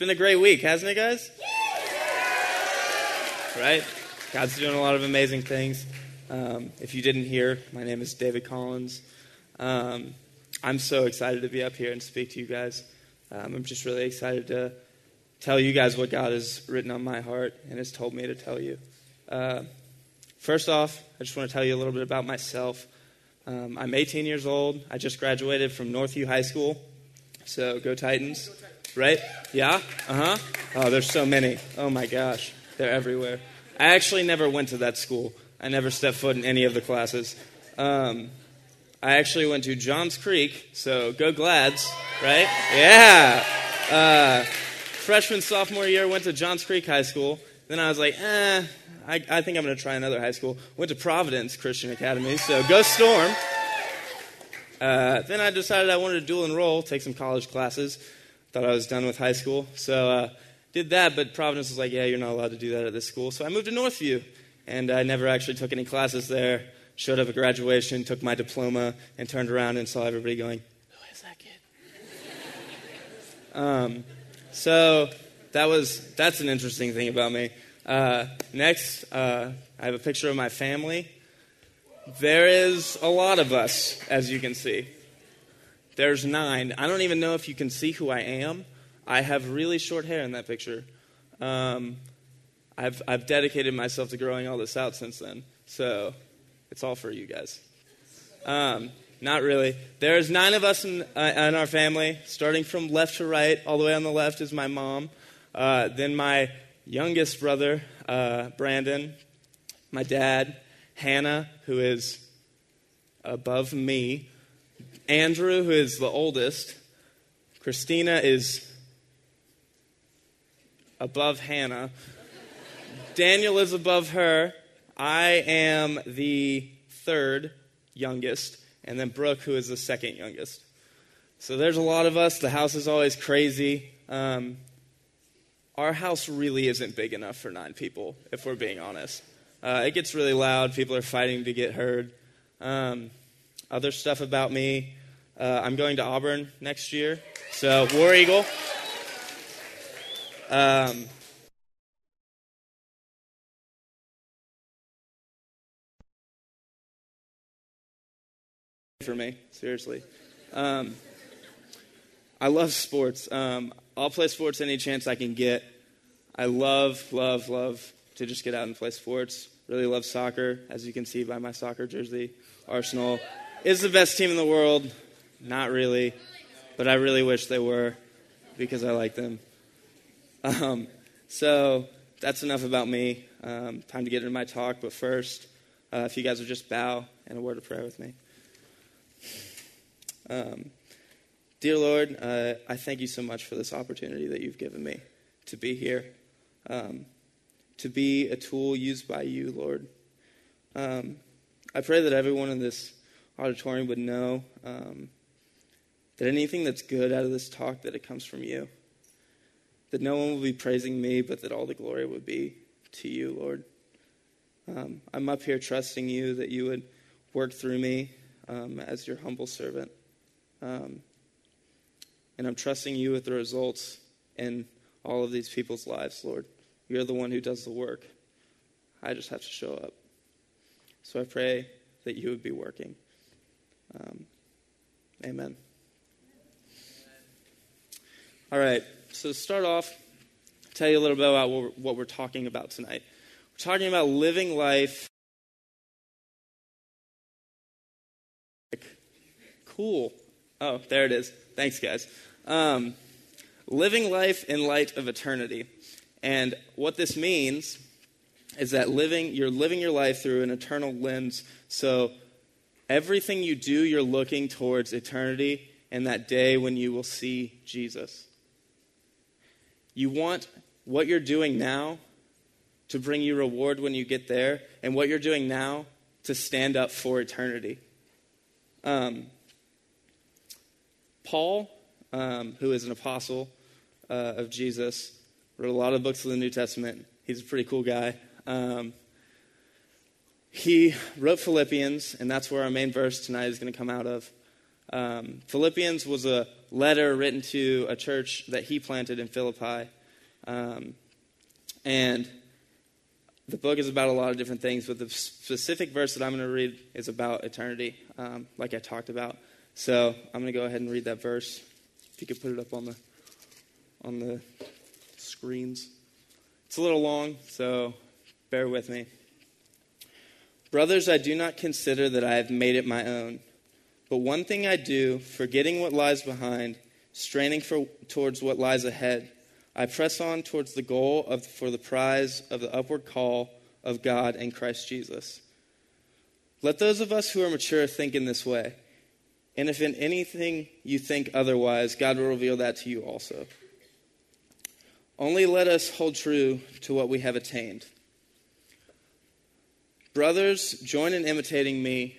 been a great week, hasn't it, guys? Right? God's doing a lot of amazing things. Um, if you didn't hear, my name is David Collins. Um, I'm so excited to be up here and speak to you guys. Um, I'm just really excited to tell you guys what God has written on my heart and has told me to tell you. Uh, first off, I just want to tell you a little bit about myself. Um, I'm 18 years old. I just graduated from Northview High School. So go Titans, right? Yeah? Uh huh. Oh, there's so many. Oh my gosh, they're everywhere. I actually never went to that school. I never stepped foot in any of the classes. Um, I actually went to Johns Creek, so go Glads, right? Yeah. Uh, freshman, sophomore year, went to Johns Creek High School. Then I was like, eh, I, I think I'm going to try another high school. Went to Providence Christian Academy, so go Storm. Uh, then I decided I wanted to dual enroll, take some college classes. Thought I was done with high school, so uh, did that. But Providence was like, "Yeah, you're not allowed to do that at this school." So I moved to Northview, and I never actually took any classes there. Showed up at graduation, took my diploma, and turned around and saw everybody going, "Who is that kid?" um, so that was that's an interesting thing about me. Uh, next, uh, I have a picture of my family. There is a lot of us, as you can see. There's nine. I don't even know if you can see who I am. I have really short hair in that picture. Um, I've, I've dedicated myself to growing all this out since then. So it's all for you guys. Um, not really. There's nine of us in, uh, in, our family, starting from left to right. All the way on the left is my mom. Uh, then my youngest brother, uh, Brandon. My dad, Hannah, who is above me, Andrew, who is the oldest, Christina is above Hannah, Daniel is above her, I am the third youngest, and then Brooke, who is the second youngest. So there's a lot of us. The house is always crazy. Um, our house really isn't big enough for nine people, if we're being honest. Uh, it gets really loud. People are fighting to get heard. Um, other stuff about me uh, I'm going to Auburn next year. So, War Eagle. Um, for me, seriously. Um, I love sports. Um, I'll play sports any chance I can get. I love, love, love to just get out and play sports. Really love soccer, as you can see by my soccer jersey. Arsenal is the best team in the world. Not really, but I really wish they were because I like them. Um, so that's enough about me. Um, time to get into my talk, but first, uh, if you guys would just bow and a word of prayer with me. Um, dear Lord, uh, I thank you so much for this opportunity that you've given me to be here. Um, to be a tool used by you, Lord. Um, I pray that everyone in this auditorium would know um, that anything that's good out of this talk, that it comes from you. That no one will be praising me, but that all the glory would be to you, Lord. Um, I'm up here trusting you that you would work through me um, as your humble servant. Um, and I'm trusting you with the results in all of these people's lives, Lord. You're the one who does the work. I just have to show up. So I pray that you would be working. Um, amen. All right, so to start off, tell you a little bit about what we're, what we're talking about tonight. We're talking about living life. Cool. Oh, there it is. Thanks, guys. Um, living life in light of eternity. And what this means is that living, you're living your life through an eternal lens. So everything you do, you're looking towards eternity and that day when you will see Jesus. You want what you're doing now to bring you reward when you get there, and what you're doing now to stand up for eternity. Um, Paul, um, who is an apostle uh, of Jesus, wrote a lot of books of the New Testament. He's a pretty cool guy. Um, he wrote Philippians, and that's where our main verse tonight is going to come out of. Um, Philippians was a letter written to a church that he planted in Philippi. Um, and the book is about a lot of different things, but the specific verse that I'm going to read is about eternity, um, like I talked about. So I'm going to go ahead and read that verse. If you could put it up on the on the screens. It's a little long, so bear with me. Brothers, I do not consider that I have made it my own. But one thing I do, forgetting what lies behind, straining for, towards what lies ahead, I press on towards the goal of, for the prize of the upward call of God in Christ Jesus. Let those of us who are mature think in this way. And if in anything you think otherwise, God will reveal that to you also. Only let us hold true to what we have attained. Brothers, join in imitating me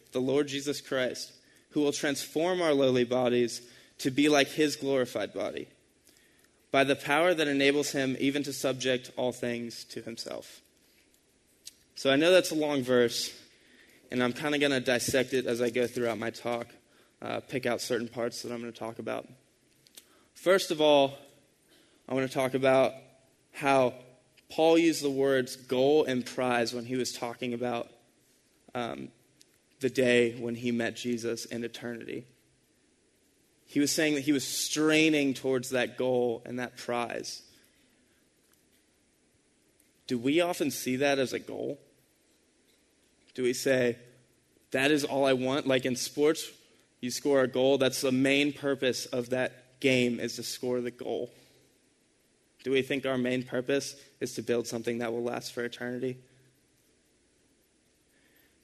the Lord Jesus Christ, who will transform our lowly bodies to be like his glorified body, by the power that enables him even to subject all things to himself. So I know that's a long verse, and I'm kind of going to dissect it as I go throughout my talk, uh, pick out certain parts that I'm going to talk about. First of all, I want to talk about how Paul used the words goal and prize when he was talking about um, the day when he met Jesus in eternity. He was saying that he was straining towards that goal and that prize. Do we often see that as a goal? Do we say, that is all I want? Like in sports, you score a goal, that's the main purpose of that game is to score the goal. Do we think our main purpose is to build something that will last for eternity?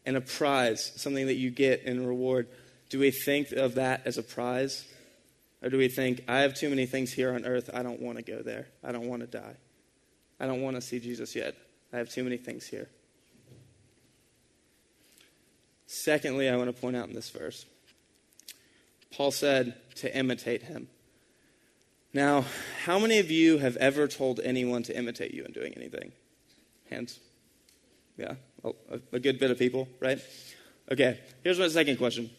And a prize, something that you get in reward, do we think of that as a prize? Or do we think, I have too many things here on earth, I don't want to go there. I don't want to die. I don't want to see Jesus yet. I have too many things here. Secondly, I want to point out in this verse Paul said to imitate him. Now, how many of you have ever told anyone to imitate you in doing anything? Hands. Yeah, a, a good bit of people, right? Okay, here's my second question.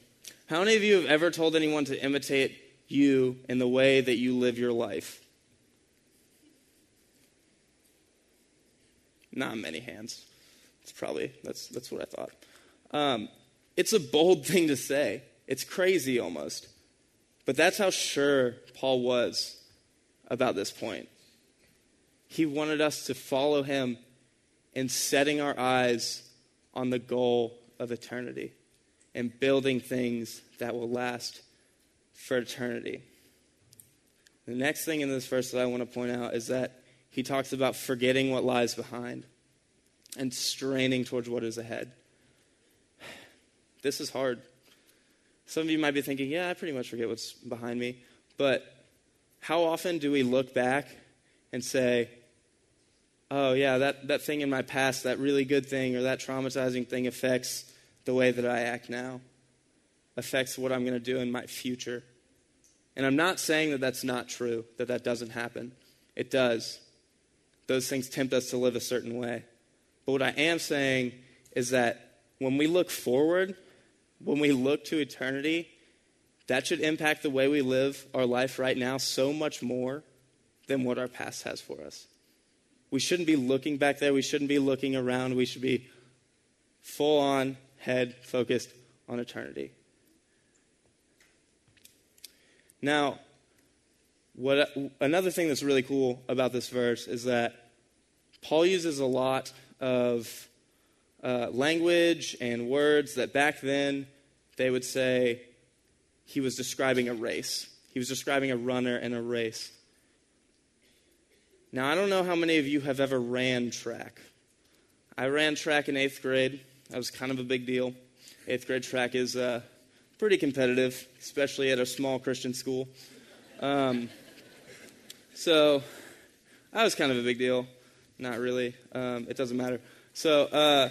How many of you have ever told anyone to imitate you in the way that you live your life? Not many hands. It's probably, that's, that's what I thought. Um, it's a bold thing to say. It's crazy almost. But that's how sure Paul was about this point. He wanted us to follow him in setting our eyes on the goal of eternity and building things that will last for eternity. The next thing in this verse that I want to point out is that he talks about forgetting what lies behind and straining towards what is ahead. This is hard. Some of you might be thinking, yeah, I pretty much forget what's behind me. But how often do we look back and say, oh, yeah, that, that thing in my past, that really good thing or that traumatizing thing affects the way that I act now, affects what I'm going to do in my future? And I'm not saying that that's not true, that that doesn't happen. It does. Those things tempt us to live a certain way. But what I am saying is that when we look forward, when we look to eternity, that should impact the way we live our life right now so much more than what our past has for us. We shouldn't be looking back there. We shouldn't be looking around. We should be full on, head focused on eternity. Now, what, another thing that's really cool about this verse is that Paul uses a lot of uh, language and words that back then they would say he was describing a race. He was describing a runner in a race. Now, I don't know how many of you have ever ran track. I ran track in eighth grade. That was kind of a big deal. Eighth grade track is uh, pretty competitive, especially at a small Christian school. Um, so that was kind of a big deal. Not really. Um, it doesn't matter. So uh,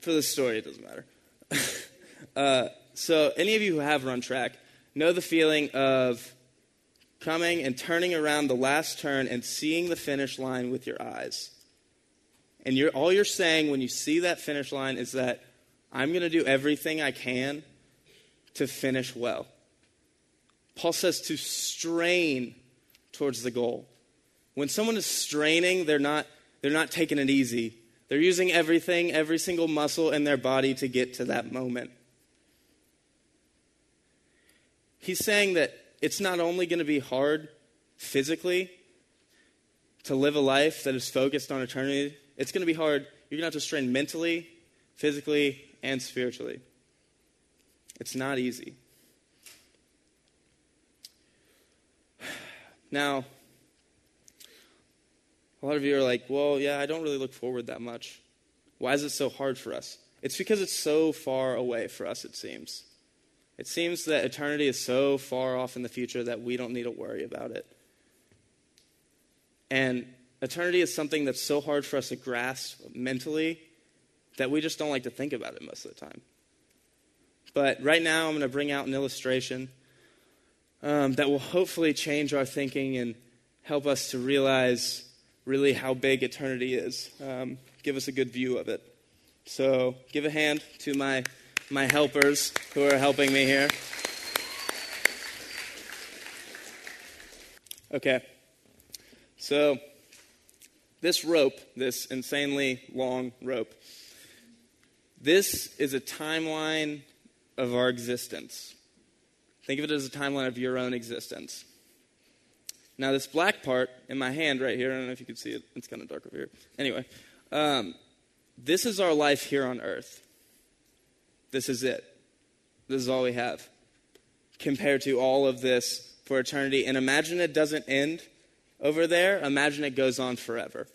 for the story, it doesn't matter. uh, so any of you who have run track know the feeling of coming and turning around the last turn and seeing the finish line with your eyes. And you're, all you're saying when you see that finish line is that I'm going to do everything I can to finish well. Paul says to strain towards the goal. When someone is straining, they're not, they're not taking it easy. They're using everything, every single muscle in their body to get to that moment. He's saying that it's not only going to be hard physically to live a life that is focused on eternity, it's going to be hard. You're going to have to strain mentally, physically, and spiritually. It's not easy. Now, a lot of you are like, well, yeah, I don't really look forward that much. Why is it so hard for us? It's because it's so far away for us, it seems. It seems that eternity is so far off in the future that we don't need to worry about it. And eternity is something that's so hard for us to grasp mentally that we just don't like to think about it most of the time. But right now, I'm going to bring out an illustration um, that will hopefully change our thinking and help us to realize really how big eternity is. Um, give us a good view of it. So, give a hand to my my helpers who are helping me here. Okay. So, this rope, this insanely long rope, this is a timeline of our existence. Think of it as a timeline of your own existence. Now, this black part in my hand right here, I don't know if you can see it, it's kind of dark over here. Anyway, um, this is our life here on earth. This is it. This is all we have compared to all of this for eternity. And imagine it doesn't end over there. Imagine it goes on forever.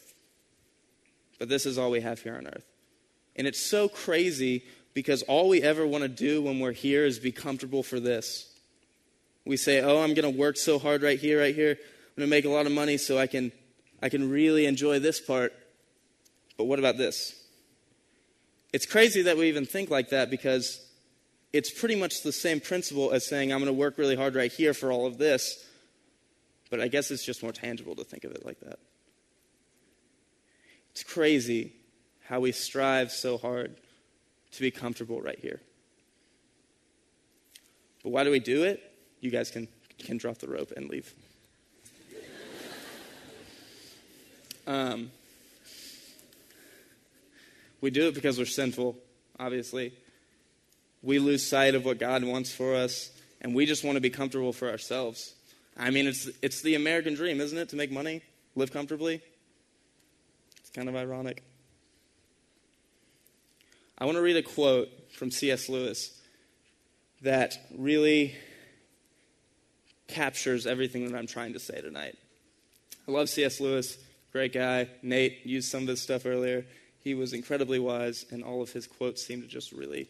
But this is all we have here on earth. And it's so crazy because all we ever want to do when we're here is be comfortable for this. We say, "Oh, I'm going to work so hard right here, right here. I'm going to make a lot of money so I can I can really enjoy this part." But what about this? It's crazy that we even think like that because it's pretty much the same principle as saying, I'm going to work really hard right here for all of this. But I guess it's just more tangible to think of it like that. It's crazy how we strive so hard to be comfortable right here. But why do we do it? You guys can, can drop the rope and leave. Um, we do it because we're sinful, obviously. We lose sight of what God wants for us, and we just want to be comfortable for ourselves. I mean, it's, it's the American dream, isn't it? To make money, live comfortably. It's kind of ironic. I want to read a quote from C.S. Lewis that really captures everything that I'm trying to say tonight. I love C.S. Lewis, great guy. Nate used some of his stuff earlier. He was incredibly wise, and all of his quotes seem to just really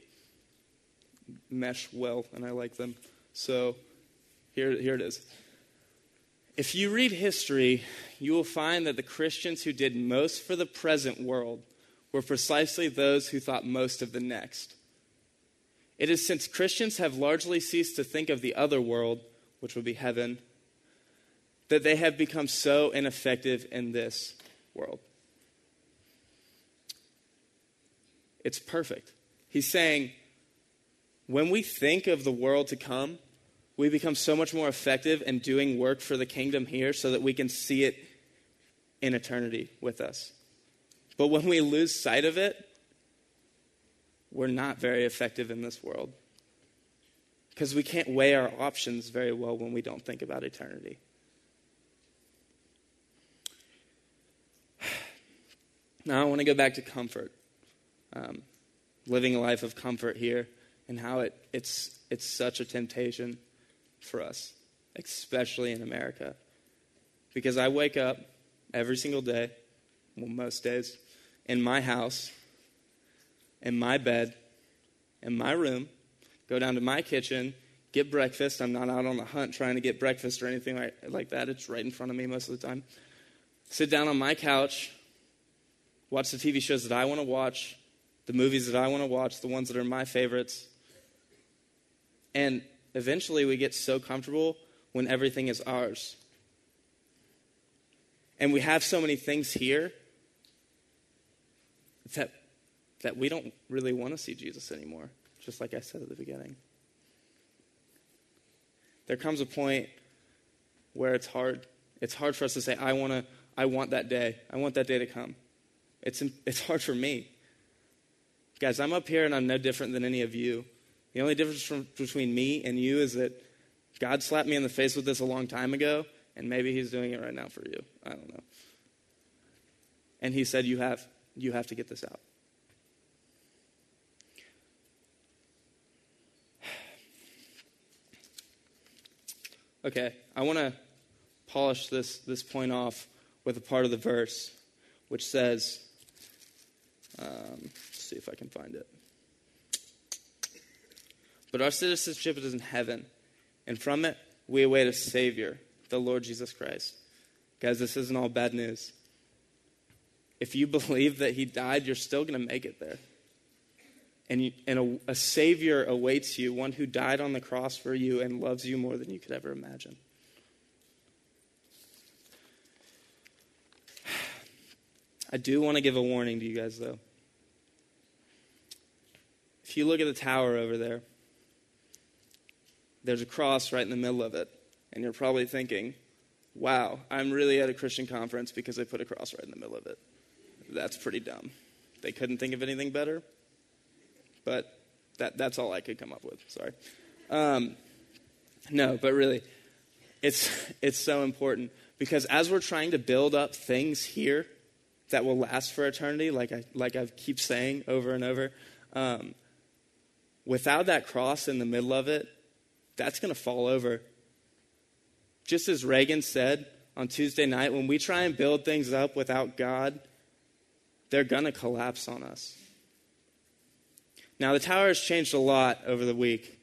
mesh well, and I like them. So here, here it is. If you read history, you will find that the Christians who did most for the present world were precisely those who thought most of the next. It is since Christians have largely ceased to think of the other world, which would be heaven, that they have become so ineffective in this world. It's perfect. He's saying, when we think of the world to come, we become so much more effective in doing work for the kingdom here so that we can see it in eternity with us. But when we lose sight of it, we're not very effective in this world. Because we can't weigh our options very well when we don't think about eternity. Now, I want to go back to comfort um, living a life of comfort here and how it, it's, it's such a temptation for us, especially in America. Because I wake up every single day, well, most days, in my house, in my bed, in my room, go down to my kitchen, get breakfast. I'm not out on the hunt trying to get breakfast or anything like, like that. It's right in front of me most of the time. Sit down on my couch, watch the TV shows that I want to watch, the movies that I want to watch, the ones that are my favorites. And eventually we get so comfortable when everything is ours. And we have so many things here that, that we don't really want to see Jesus anymore, just like I said at the beginning. There comes a point where it's hard. It's hard for us to say, I, wanna, I want that day. I want that day to come. It's, it's hard for me. Guys, I'm up here and I'm no different than any of you. The only difference from, between me and you is that God slapped me in the face with this a long time ago, and maybe He's doing it right now for you. I don't know. And He said, You have, you have to get this out. Okay, I want to polish this, this point off with a part of the verse which says, um, see if I can find it. But our citizenship is in heaven, and from it we await a Savior, the Lord Jesus Christ. Guys, this isn't all bad news. If you believe that He died, you're still going to make it there. And, you, and a, a Savior awaits you, one who died on the cross for you and loves you more than you could ever imagine. I do want to give a warning to you guys, though. If you look at the tower over there, there's a cross right in the middle of it. And you're probably thinking, wow, I'm really at a Christian conference because they put a cross right in the middle of it. That's pretty dumb. They couldn't think of anything better. But that, that's all I could come up with. Sorry. Um, no, but really, it's, it's so important because as we're trying to build up things here that will last for eternity, like I, like I keep saying over and over, um, without that cross in the middle of it, that's going to fall over. Just as Reagan said on Tuesday night, when we try and build things up without God, they're going to collapse on us. Now, the tower has changed a lot over the week.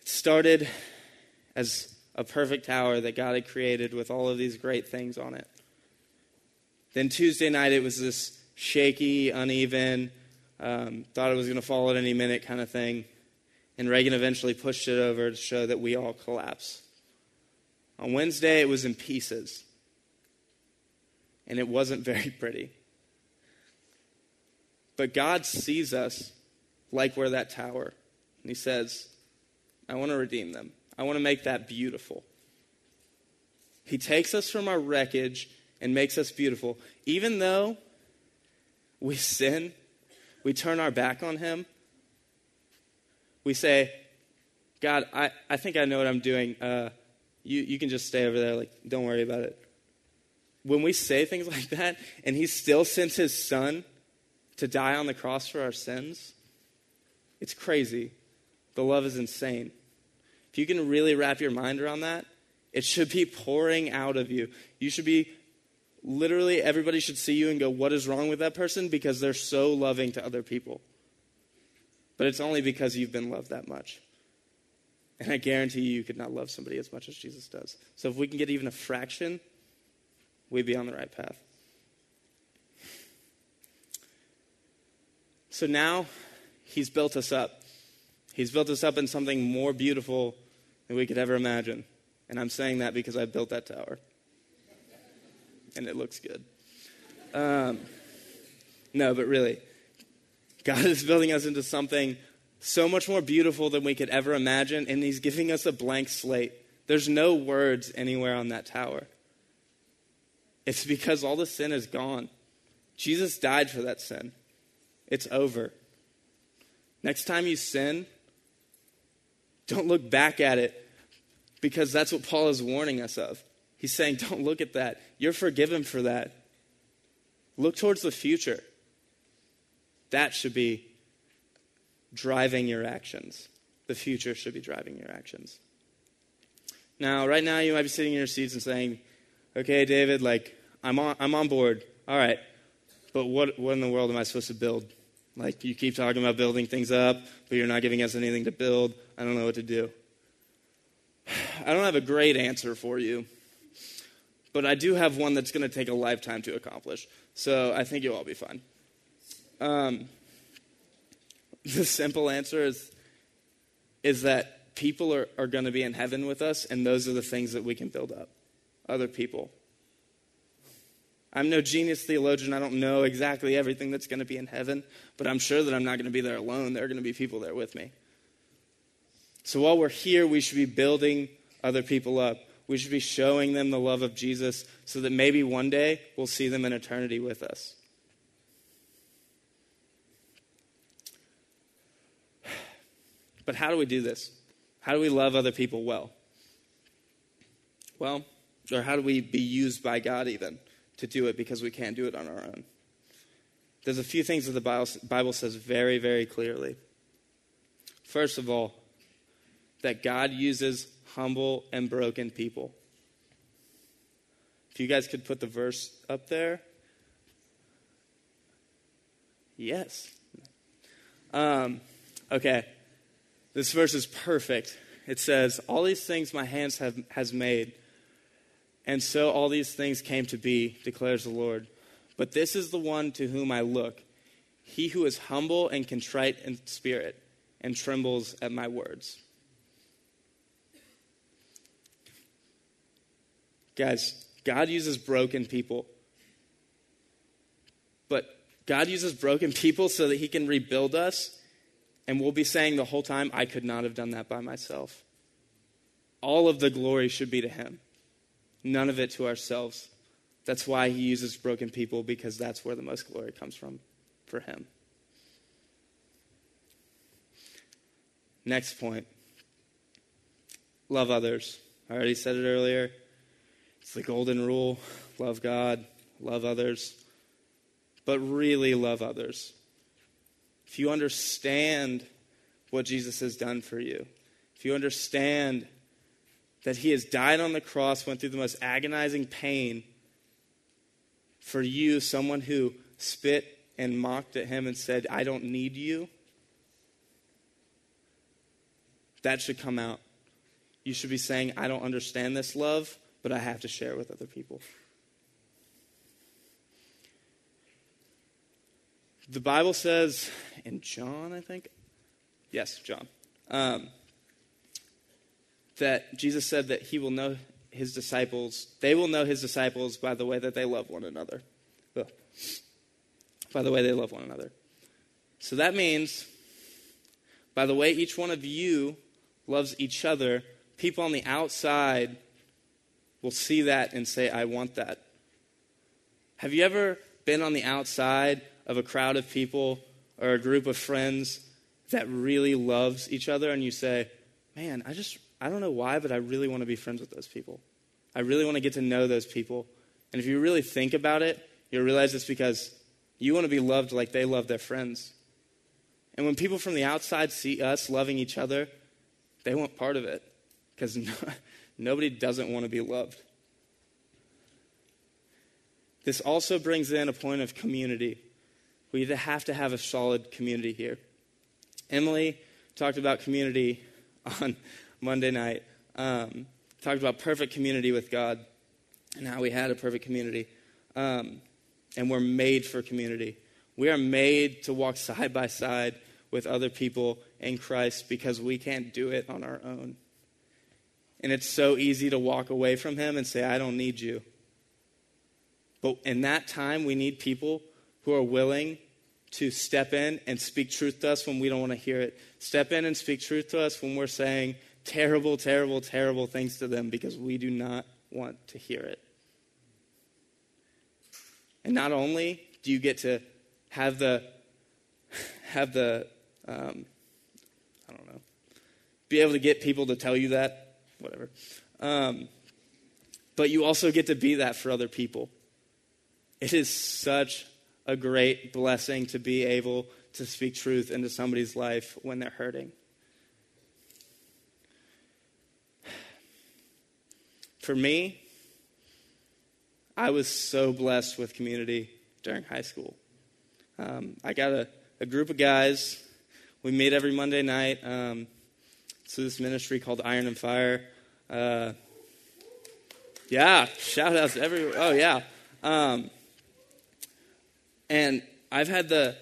It started as a perfect tower that God had created with all of these great things on it. Then Tuesday night, it was this shaky, uneven, um, thought it was going to fall at any minute kind of thing. And Reagan eventually pushed it over to show that we all collapse. On Wednesday, it was in pieces. And it wasn't very pretty. But God sees us like we're that tower. And he says, I want to redeem them. I want to make that beautiful. He takes us from our wreckage and makes us beautiful. Even though we sin, we turn our back on him, we say, God, I, I think I know what I'm doing. Uh, you, you can just stay over there. Like, don't worry about it. When we say things like that, and he still sends his son to die on the cross for our sins, it's crazy. The love is insane. If you can really wrap your mind around that, it should be pouring out of you. You should be literally, everybody should see you and go, What is wrong with that person? Because they're so loving to other people. But it's only because you've been loved that much. And I guarantee you, you could not love somebody as much as Jesus does. So if we can get even a fraction, we'd be on the right path. So now he's built us up. He's built us up in something more beautiful than we could ever imagine. And I'm saying that because I built that tower. And it looks good. Um, no, but really, God is building us into something so much more beautiful than we could ever imagine, and He's giving us a blank slate. There's no words anywhere on that tower. It's because all the sin is gone. Jesus died for that sin. It's over. Next time you sin, don't look back at it because that's what Paul is warning us of. He's saying, don't look at that. You're forgiven for that. Look towards the future. That should be driving your actions. The future should be driving your actions. Now, right now, you might be sitting in your seats and saying, okay, David, like, I'm on, I'm on board. All right. But what, what in the world am I supposed to build? Like, you keep talking about building things up, but you're not giving us anything to build. I don't know what to do. I don't have a great answer for you, but I do have one that's going to take a lifetime to accomplish. So I think you'll all be fine. Um, the simple answer is, is that people are, are going to be in heaven with us, and those are the things that we can build up other people. I'm no genius theologian. I don't know exactly everything that's going to be in heaven, but I'm sure that I'm not going to be there alone. There are going to be people there with me. So while we're here, we should be building other people up. We should be showing them the love of Jesus so that maybe one day we'll see them in eternity with us. But how do we do this? How do we love other people well? Well, or how do we be used by God even to do it because we can't do it on our own? There's a few things that the Bible says very, very clearly. First of all, that God uses humble and broken people. If you guys could put the verse up there. Yes. Um, okay. This verse is perfect. It says, All these things my hands have has made, and so all these things came to be, declares the Lord. But this is the one to whom I look, he who is humble and contrite in spirit, and trembles at my words. Guys, God uses broken people. But God uses broken people so that He can rebuild us. And we'll be saying the whole time, I could not have done that by myself. All of the glory should be to Him, none of it to ourselves. That's why He uses broken people, because that's where the most glory comes from for Him. Next point love others. I already said it earlier. It's the golden rule love God, love others, but really love others. If you understand what Jesus has done for you, if you understand that he has died on the cross, went through the most agonizing pain for you, someone who spit and mocked at him and said, I don't need you, that should come out. You should be saying, I don't understand this love, but I have to share with other people. The Bible says in John, I think, yes, John, um, that Jesus said that he will know his disciples, they will know his disciples by the way that they love one another. Ugh. By the way they love one another. So that means, by the way each one of you loves each other, people on the outside will see that and say, I want that. Have you ever been on the outside of a crowd of people or a group of friends that really loves each other and you say, man, I just, I don't know why, but I really want to be friends with those people. I really want to get to know those people. And if you really think about it, you'll realize it's because you want to be loved like they love their friends. And when people from the outside see us loving each other, they want part of it because Nobody doesn't want to be loved. This also brings in a point of community. We have to have a solid community here. Emily talked about community on Monday night, um, talked about perfect community with God and how we had a perfect community. Um, and we're made for community. We are made to walk side by side with other people in Christ because we can't do it on our own. And it's so easy to walk away from Him and say, I don't need you. But in that time, we need people who are willing to step in and speak truth to us when we don't want to hear it. Step in and speak truth to us when we're saying terrible, terrible, terrible things to them because we do not want to hear it. And not only do you get to have the have the um, I don't know be able to get people to tell you that whatever. Um, but you also get to be that for other people. It is such a great blessing to be able to speak truth into somebody's life when they're hurting. For me, I was so blessed with community during high school. Um, I got a, a group of guys. We meet every Monday night. Um, to this ministry called Iron and Fire. Uh, yeah, shout out to everyone. Oh, yeah. Um, and I've had the,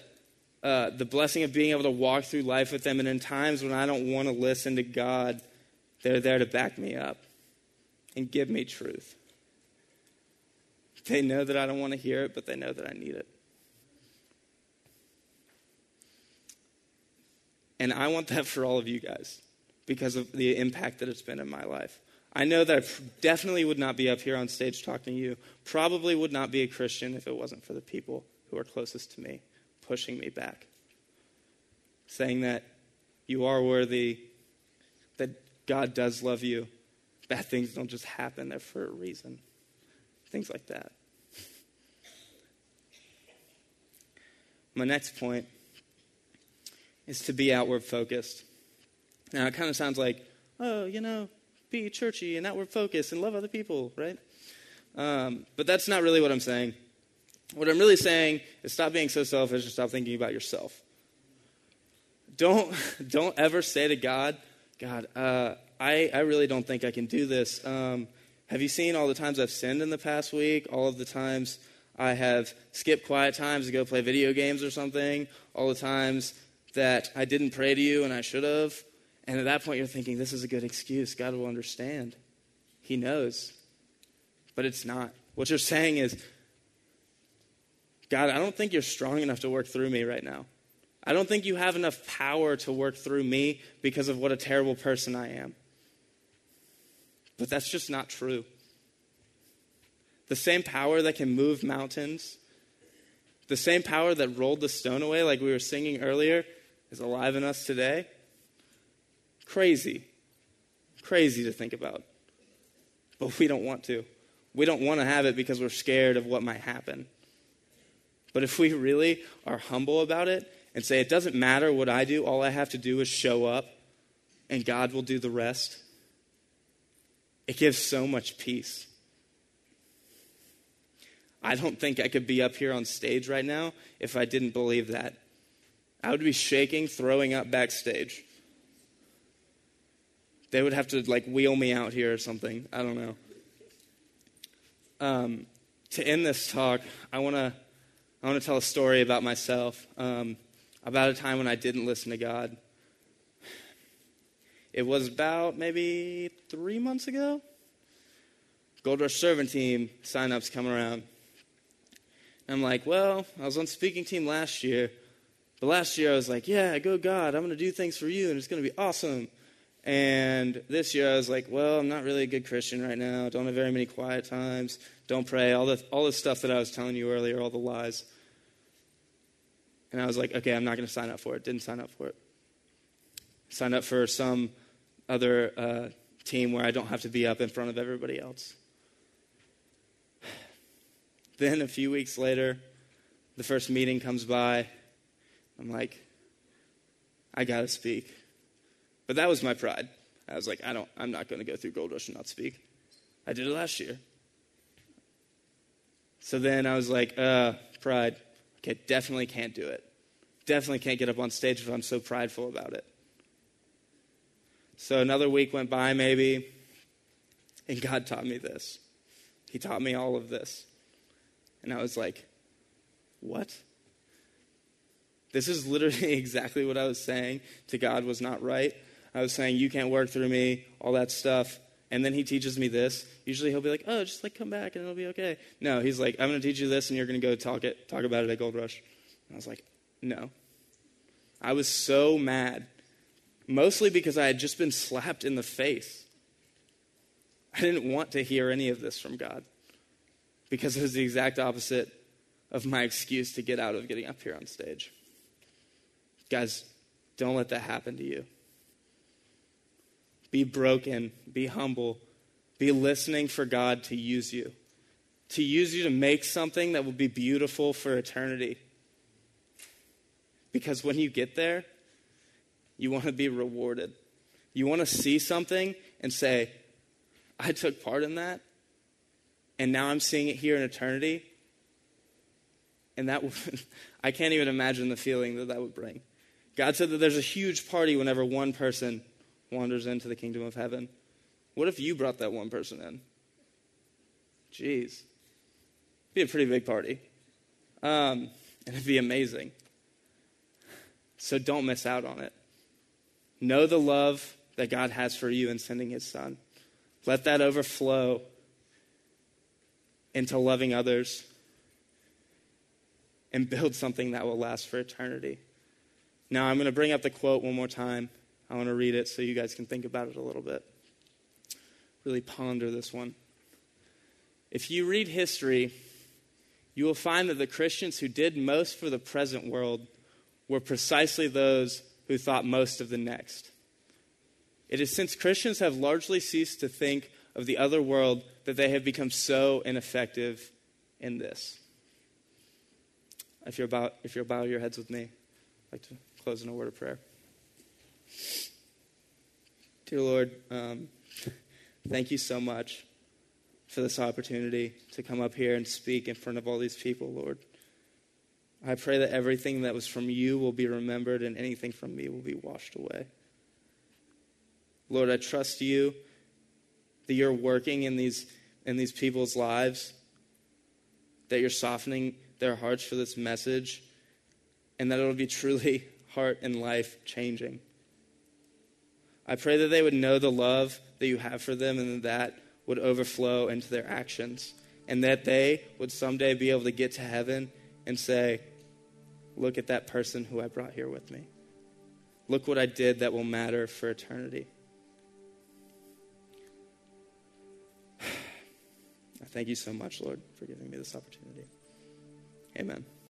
uh, the blessing of being able to walk through life with them. And in times when I don't want to listen to God, they're there to back me up and give me truth. They know that I don't want to hear it, but they know that I need it. And I want that for all of you guys because of the impact that it's been in my life. I know that I definitely would not be up here on stage talking to you, probably would not be a Christian if it wasn't for the people who are closest to me pushing me back, saying that you are worthy, that God does love you. Bad things don't just happen, they're for a reason. Things like that. My next point is to be outward focused. Now, it kind of sounds like, oh, you know, be churchy and outward focused and love other people, right? Um, but that's not really what I'm saying. What I'm really saying is stop being so selfish and stop thinking about yourself. Don't, don't ever say to God, God, uh, I, I really don't think I can do this. Um, have you seen all the times I've sinned in the past week? All of the times I have skipped quiet times to go play video games or something? All the times that I didn't pray to you and I should have? And at that point, you're thinking, this is a good excuse. God will understand. He knows. But it's not. What you're saying is, God, I don't think you're strong enough to work through me right now. I don't think you have enough power to work through me because of what a terrible person I am. But that's just not true. The same power that can move mountains, the same power that rolled the stone away, like we were singing earlier, is alive in us today. Crazy. Crazy to think about. But we don't want to. We don't want to have it because we're scared of what might happen. But if we really are humble about it and say, it doesn't matter what I do, all I have to do is show up and God will do the rest, it gives so much peace. I don't think I could be up here on stage right now if I didn't believe that. I would be shaking, throwing up backstage. They would have to like wheel me out here or something. I don't know. Um, to end this talk, I want to I want to tell a story about myself, um, about a time when I didn't listen to God. It was about maybe three months ago. Gold Rush Servant Team sign-ups coming around. I'm like, well, I was on speaking team last year, but last year I was like, yeah, go God, I'm going to do things for you, and it's going to be awesome. And this year I was like, well, I'm not really a good Christian right now. Don't have very many quiet times. Don't pray. All the, all the stuff that I was telling you earlier, all the lies. And I was like, okay, I'm not going to sign up for it. Didn't sign up for it. Signed up for some other uh, team where I don't have to be up in front of everybody else. Then a few weeks later, the first meeting comes by. I'm like, I got to speak. But that was my pride. I was like, I don't, I'm not going to go through Gold Rush and not speak. I did it last year. So then I was like, uh, pride. Okay, definitely can't do it. Definitely can't get up on stage if I'm so prideful about it. So another week went by, maybe, and God taught me this. He taught me all of this. And I was like, what? This is literally exactly what I was saying to God was not right. I was saying, You can't work through me, all that stuff. And then he teaches me this. Usually he'll be like, Oh, just like come back and it'll be okay. No, he's like, I'm going to teach you this and you're going to go talk, it, talk about it at Gold Rush. And I was like, No. I was so mad, mostly because I had just been slapped in the face. I didn't want to hear any of this from God because it was the exact opposite of my excuse to get out of getting up here on stage. Guys, don't let that happen to you. Be broken, be humble, be listening for God to use you, to use you to make something that will be beautiful for eternity. Because when you get there, you want to be rewarded. You want to see something and say, I took part in that, and now I'm seeing it here in eternity. And that I can't even imagine the feeling that that would bring. God said that there's a huge party whenever one person wanders into the kingdom of heaven. What if you brought that one person in? Jeez. Be a pretty big party. Um, and it'd be amazing. So don't miss out on it. Know the love that God has for you in sending his son. Let that overflow into loving others and build something that will last for eternity. Now, I'm going to bring up the quote one more time. I want to read it so you guys can think about it a little bit. Really ponder this one. If you read history, you will find that the Christians who did most for the present world were precisely those who thought most of the next. It is since Christians have largely ceased to think of the other world that they have become so ineffective in this. If you're about, if you'll bow your heads with me, I'd like to close in a word of prayer. Dear Lord, um, thank you so much for this opportunity to come up here and speak in front of all these people, Lord. I pray that everything that was from you will be remembered and anything from me will be washed away. Lord, I trust you that you're working in these, in these people's lives, that you're softening their hearts for this message, and that it'll be truly heart and life changing. I pray that they would know the love that you have for them and that, would overflow into their actions, and that they would someday be able to get to heaven and say, Look at that person who I brought here with me. Look what I did that will matter for eternity. I thank you so much, Lord, for giving me this opportunity. Amen.